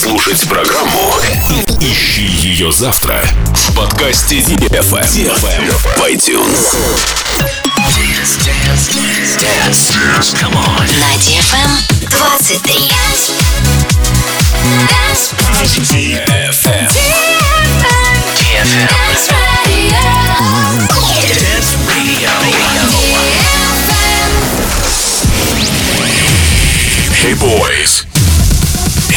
Слушать программу. Ищи ее завтра в подкасте DFM. В iTunes. На DFM 23. DFM. DFM. Dance Radio. Hey boys.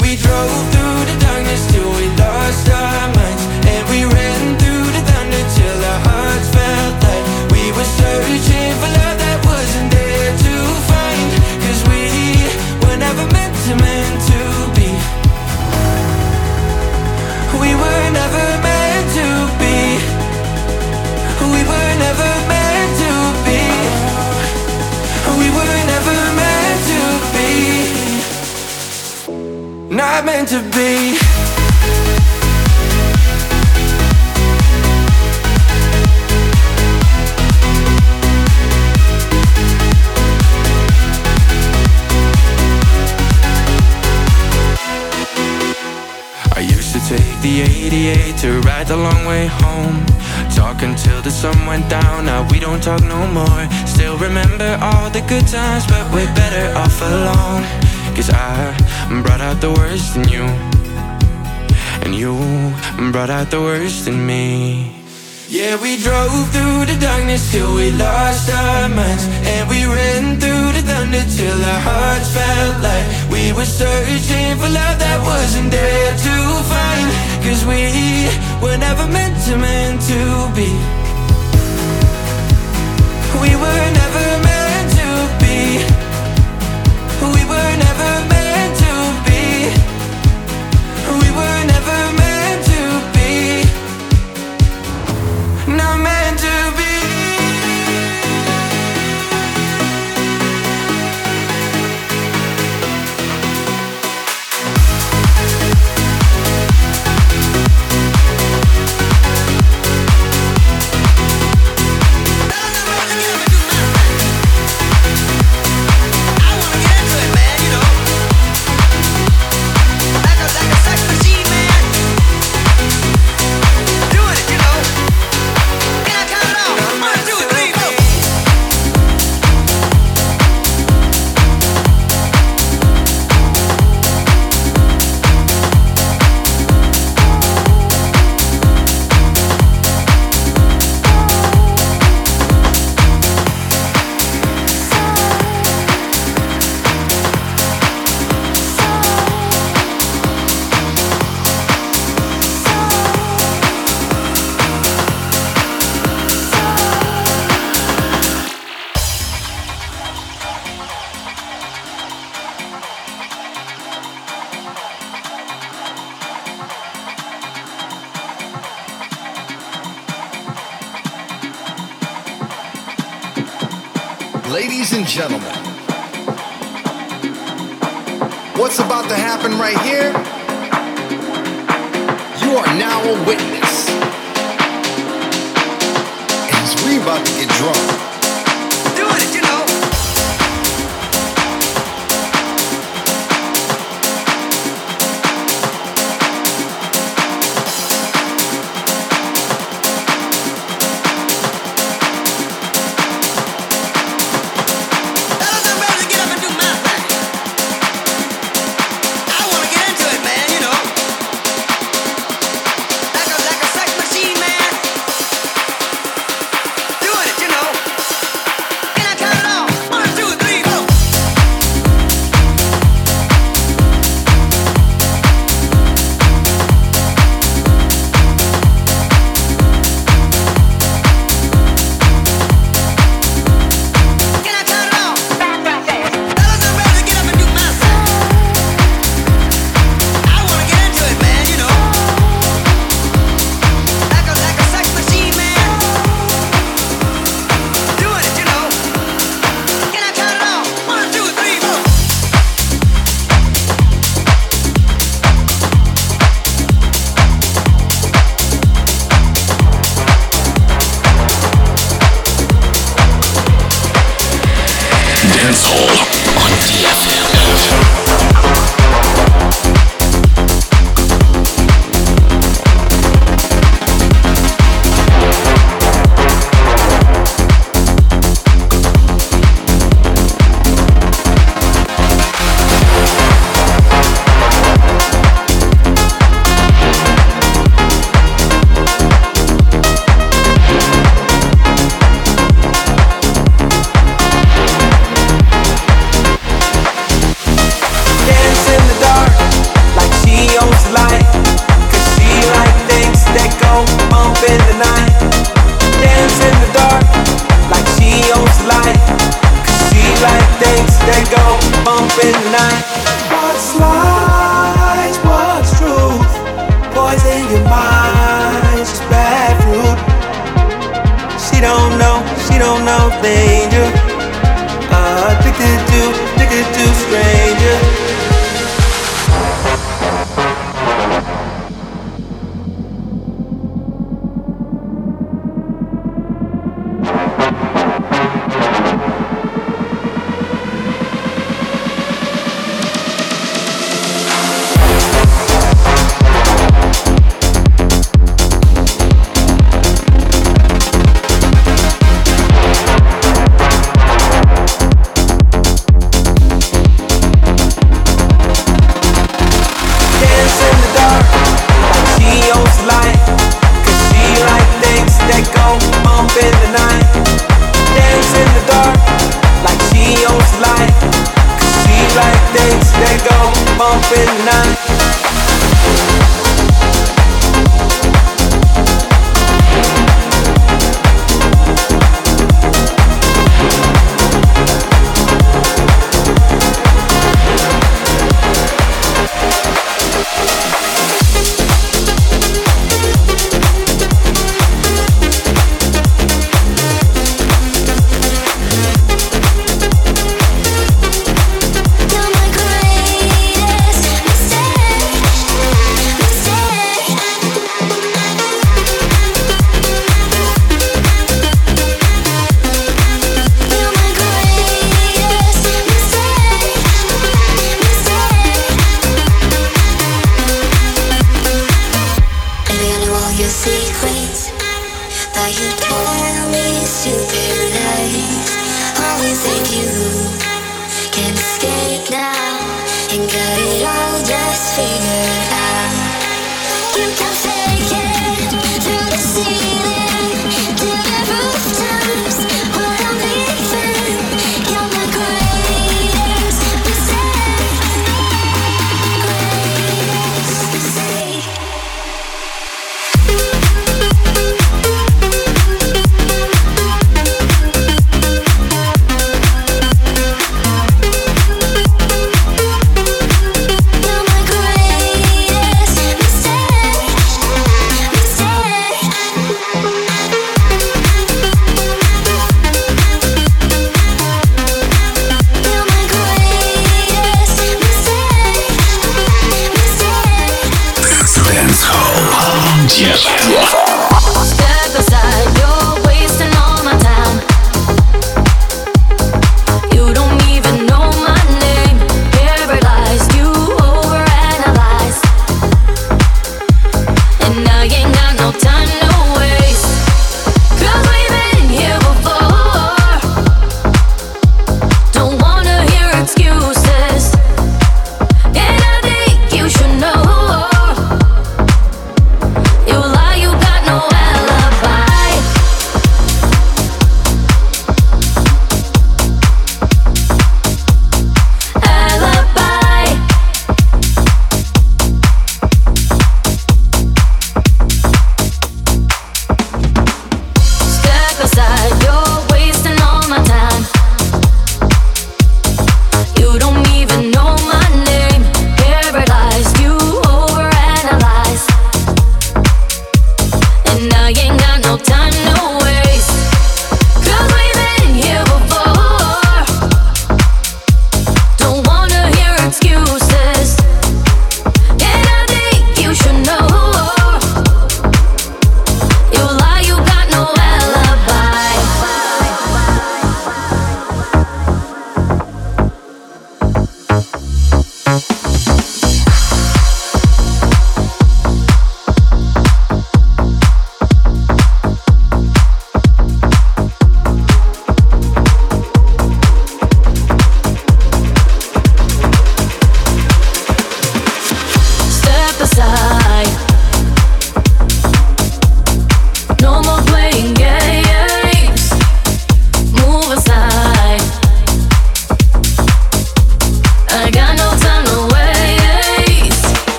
we drove. The worst in you. And you've brought out the worst in me. Yeah, we drove through the darkness till we lost our minds. And we ran through the thunder till our hearts felt like we were searching for love that wasn't there to find. Cause we were never meant to, meant to be. We were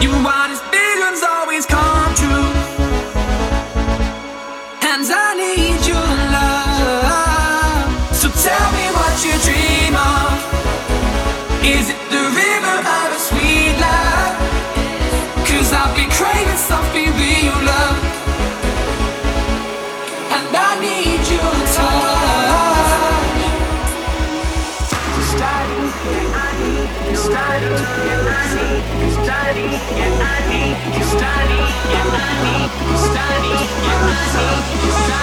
You are.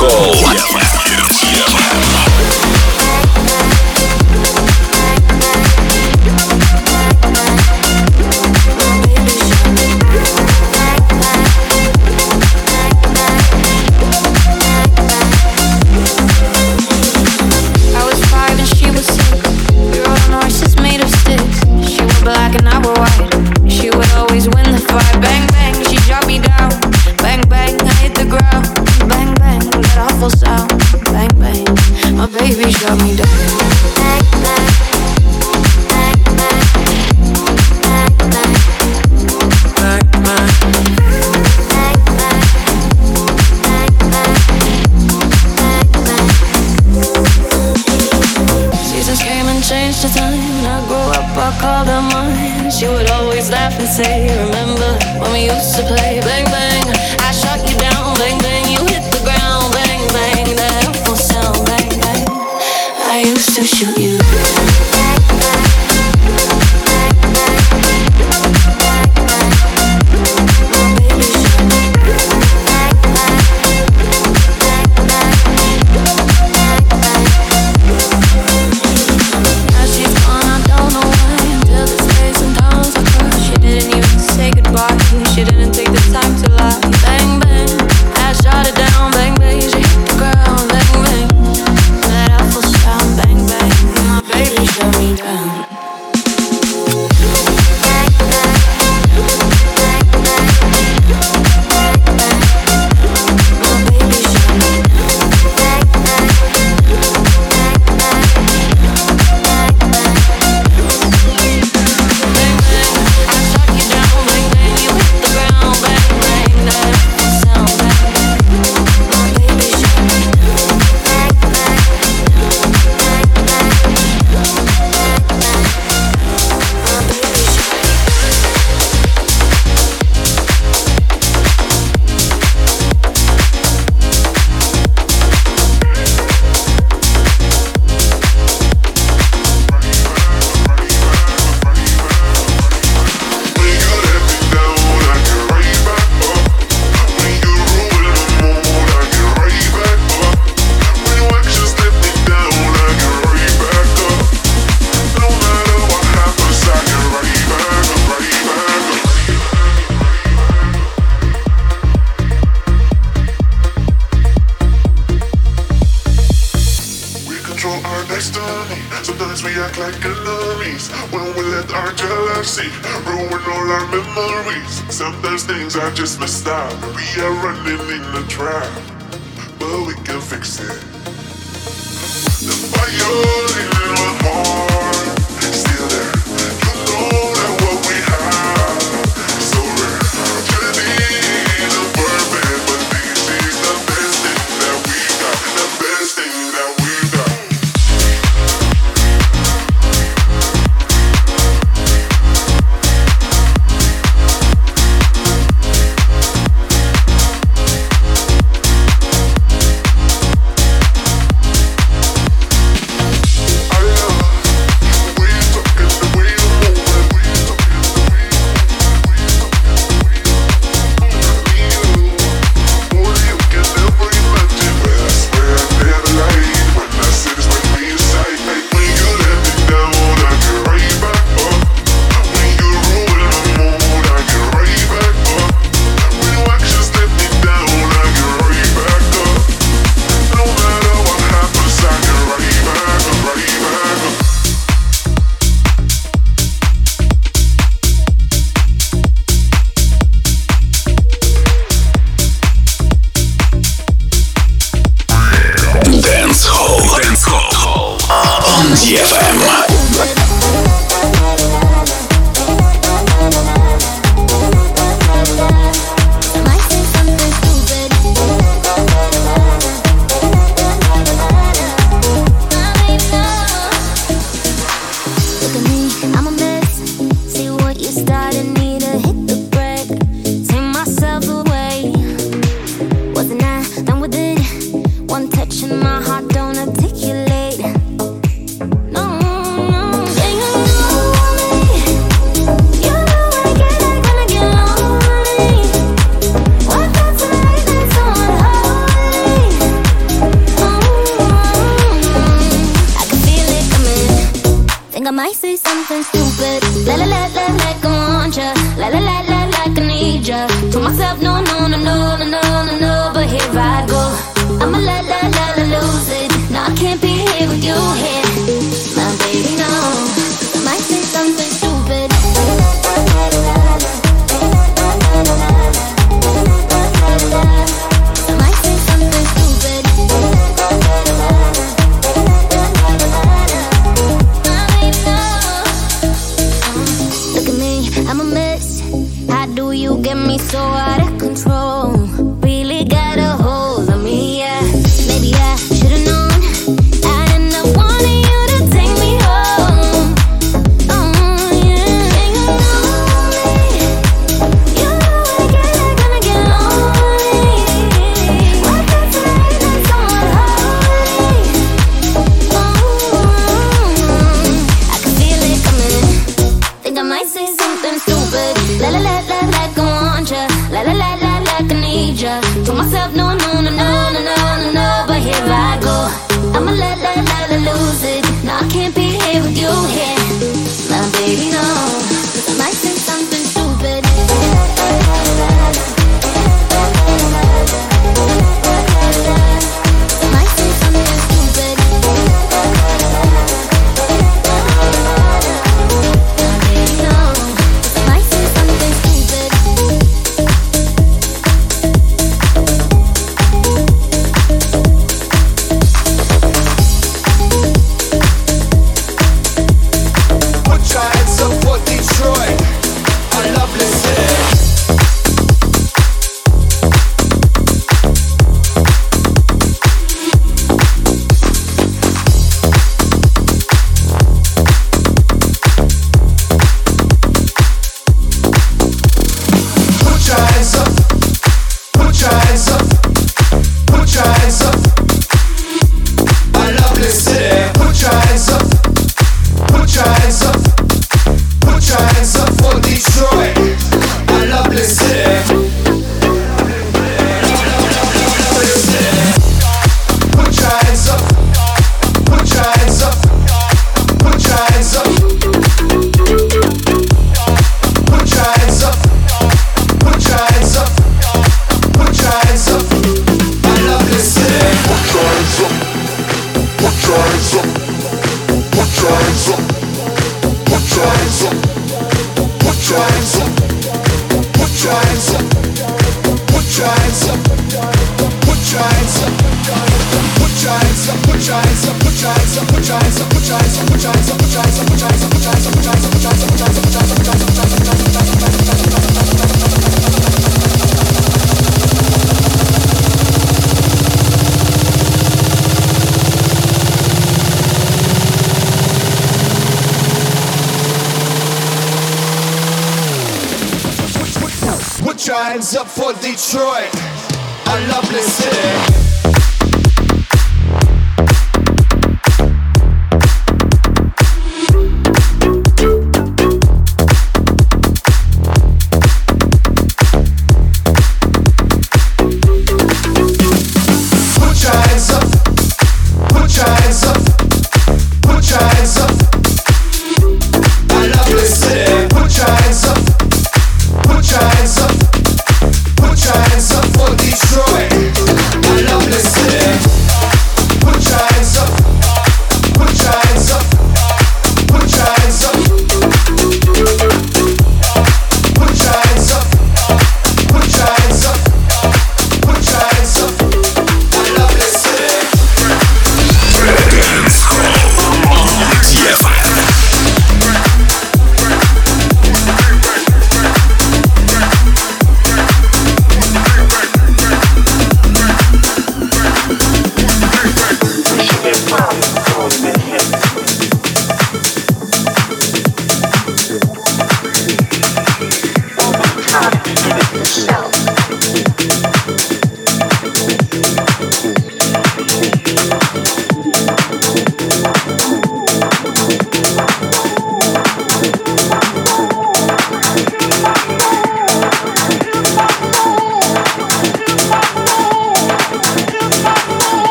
Dance me so out of control?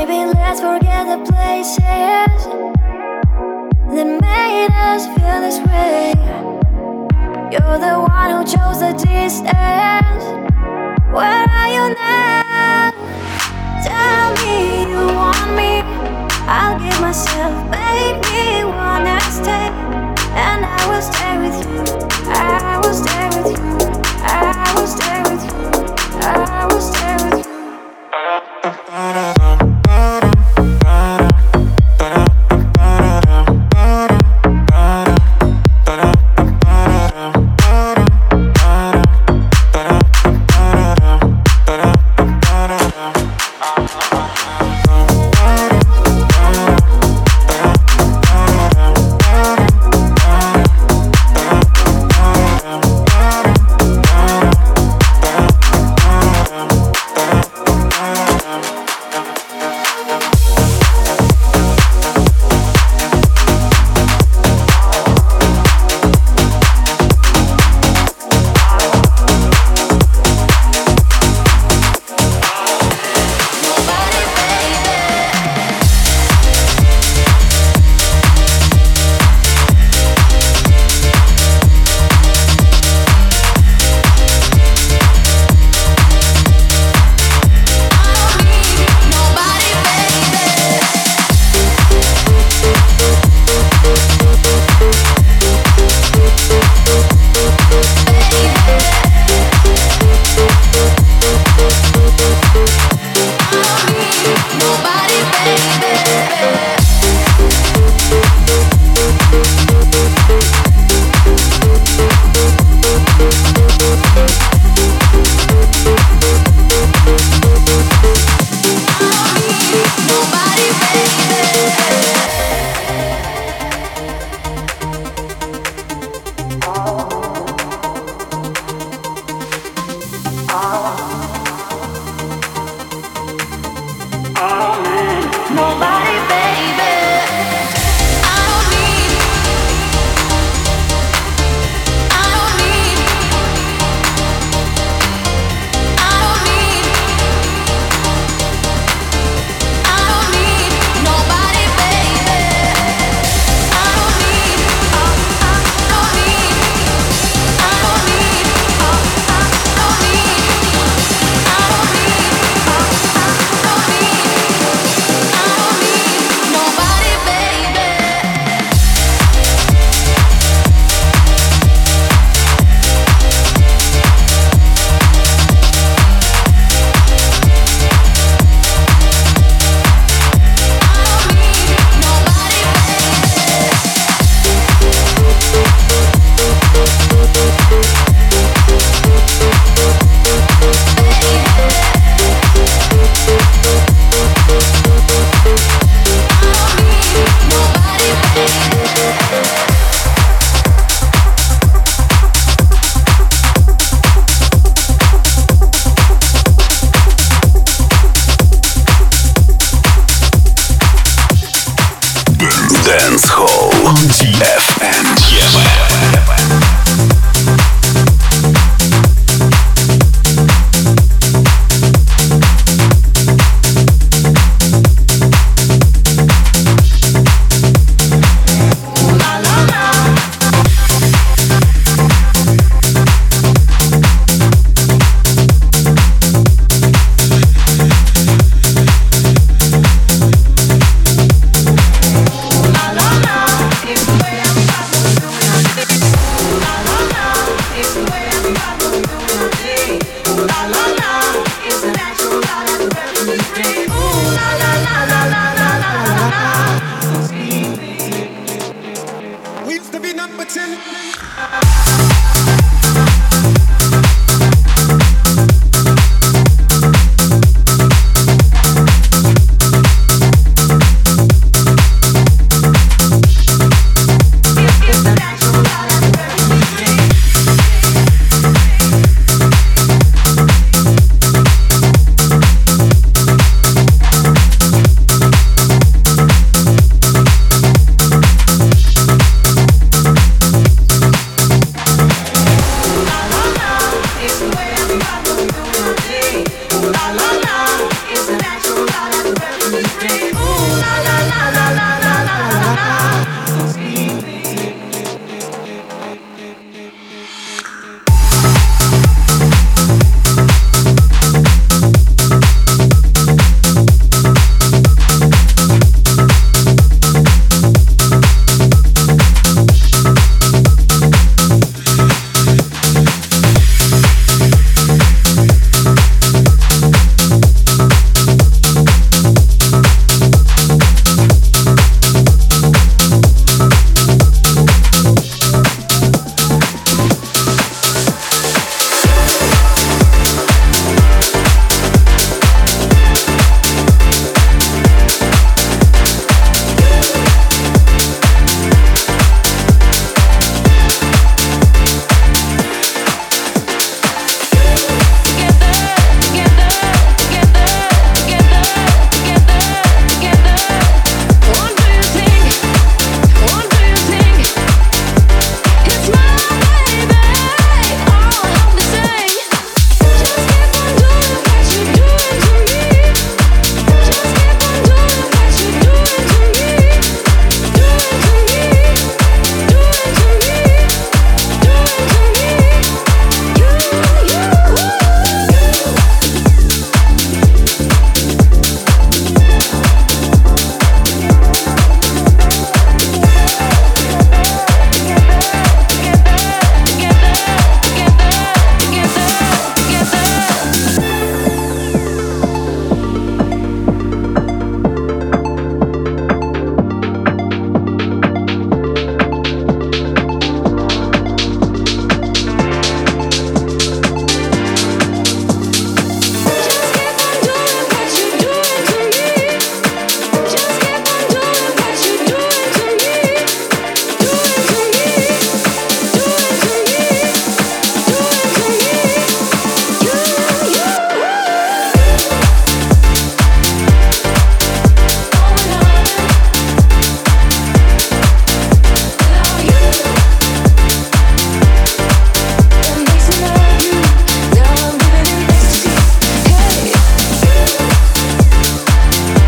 Baby, let's forget the places that made us feel this way. You're the one who chose the distance. Where are you now? Tell me you want me. I'll give myself, baby, one night stay, and I will stay with you. I will stay with you. I will stay with you. I